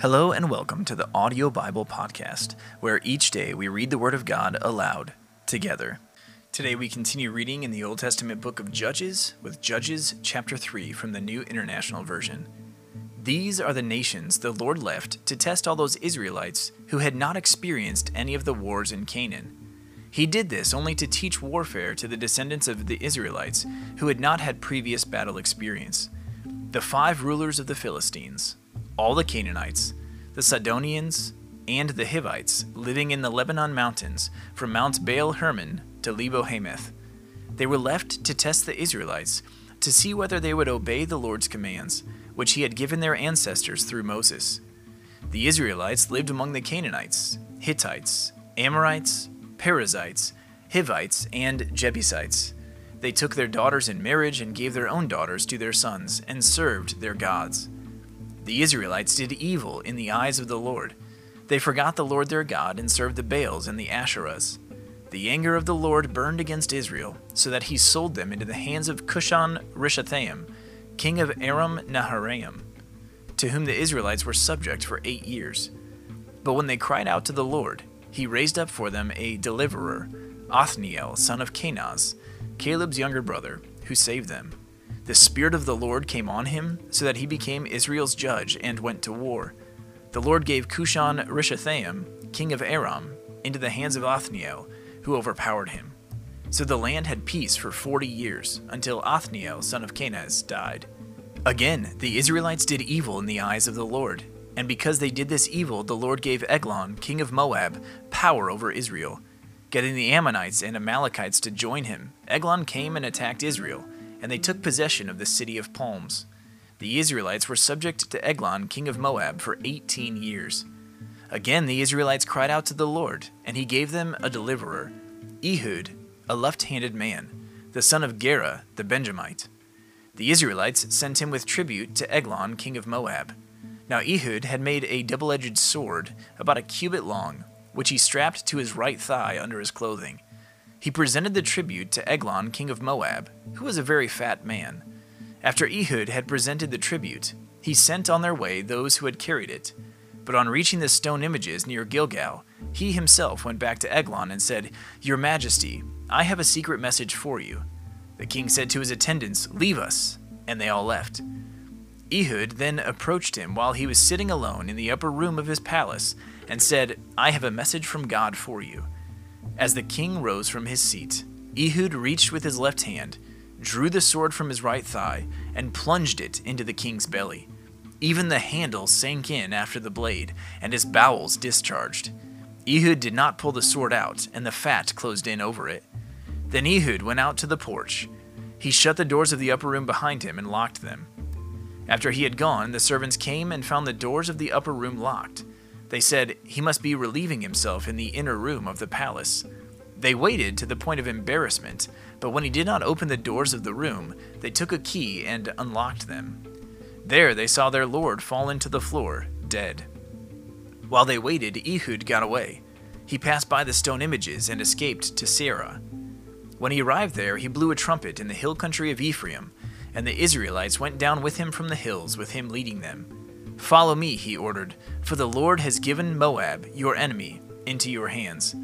Hello and welcome to the Audio Bible Podcast, where each day we read the Word of God aloud together. Today we continue reading in the Old Testament book of Judges with Judges chapter 3 from the New International Version. These are the nations the Lord left to test all those Israelites who had not experienced any of the wars in Canaan. He did this only to teach warfare to the descendants of the Israelites who had not had previous battle experience. The five rulers of the Philistines, all the Canaanites, the Sidonians, and the Hivites living in the Lebanon mountains from Mount Baal Hermon to Lebo Hamath. They were left to test the Israelites to see whether they would obey the Lord's commands, which he had given their ancestors through Moses. The Israelites lived among the Canaanites, Hittites, Amorites, Perizzites, Hivites, and Jebusites. They took their daughters in marriage and gave their own daughters to their sons, and served their gods. The Israelites did evil in the eyes of the Lord. They forgot the Lord their God and served the Baals and the Asherahs. The anger of the Lord burned against Israel, so that he sold them into the hands of Cushan Rishathaim, king of Aram Naharaim, to whom the Israelites were subject for eight years. But when they cried out to the Lord, he raised up for them a deliverer, Othniel, son of Kenaz, Caleb's younger brother, who saved them. The Spirit of the Lord came on him, so that he became Israel's judge and went to war. The Lord gave Cushan Rishathaim, king of Aram, into the hands of Othniel, who overpowered him. So the land had peace for forty years, until Othniel, son of Kenaz, died. Again, the Israelites did evil in the eyes of the Lord, and because they did this evil, the Lord gave Eglon, king of Moab, power over Israel. Getting the Ammonites and Amalekites to join him, Eglon came and attacked Israel, and they took possession of the city of palms. The Israelites were subject to Eglon, king of Moab, for 18 years. Again, the Israelites cried out to the Lord, and he gave them a deliverer, Ehud, a left handed man, the son of Gera, the Benjamite. The Israelites sent him with tribute to Eglon, king of Moab. Now Ehud had made a double edged sword, about a cubit long, which he strapped to his right thigh under his clothing. He presented the tribute to Eglon, king of Moab, who was a very fat man. After Ehud had presented the tribute, he sent on their way those who had carried it. But on reaching the stone images near Gilgal, he himself went back to Eglon and said, Your Majesty, I have a secret message for you. The king said to his attendants, Leave us, and they all left. Ehud then approached him while he was sitting alone in the upper room of his palace and said, I have a message from God for you. As the king rose from his seat, Ehud reached with his left hand, drew the sword from his right thigh, and plunged it into the king's belly. Even the handle sank in after the blade, and his bowels discharged. Ehud did not pull the sword out, and the fat closed in over it. Then Ehud went out to the porch. He shut the doors of the upper room behind him and locked them. After he had gone, the servants came and found the doors of the upper room locked. They said he must be relieving himself in the inner room of the palace. They waited to the point of embarrassment, but when he did not open the doors of the room, they took a key and unlocked them. There they saw their lord fall into the floor, dead. While they waited, Ehud got away. He passed by the stone images and escaped to Seirah. When he arrived there, he blew a trumpet in the hill country of Ephraim and the Israelites went down with him from the hills, with him leading them. Follow me, he ordered, for the Lord has given Moab, your enemy, into your hands.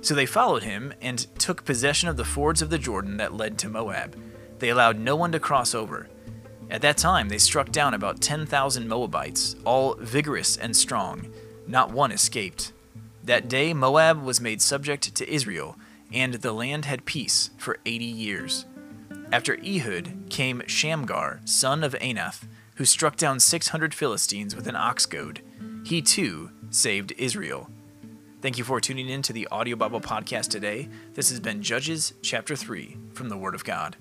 So they followed him and took possession of the fords of the Jordan that led to Moab. They allowed no one to cross over. At that time, they struck down about 10,000 Moabites, all vigorous and strong. Not one escaped. That day, Moab was made subject to Israel, and the land had peace for 80 years. After Ehud came Shamgar, son of Anath, who struck down 600 Philistines with an ox goad. He too saved Israel. Thank you for tuning in to the Audio Bible Podcast today. This has been Judges chapter 3 from the Word of God.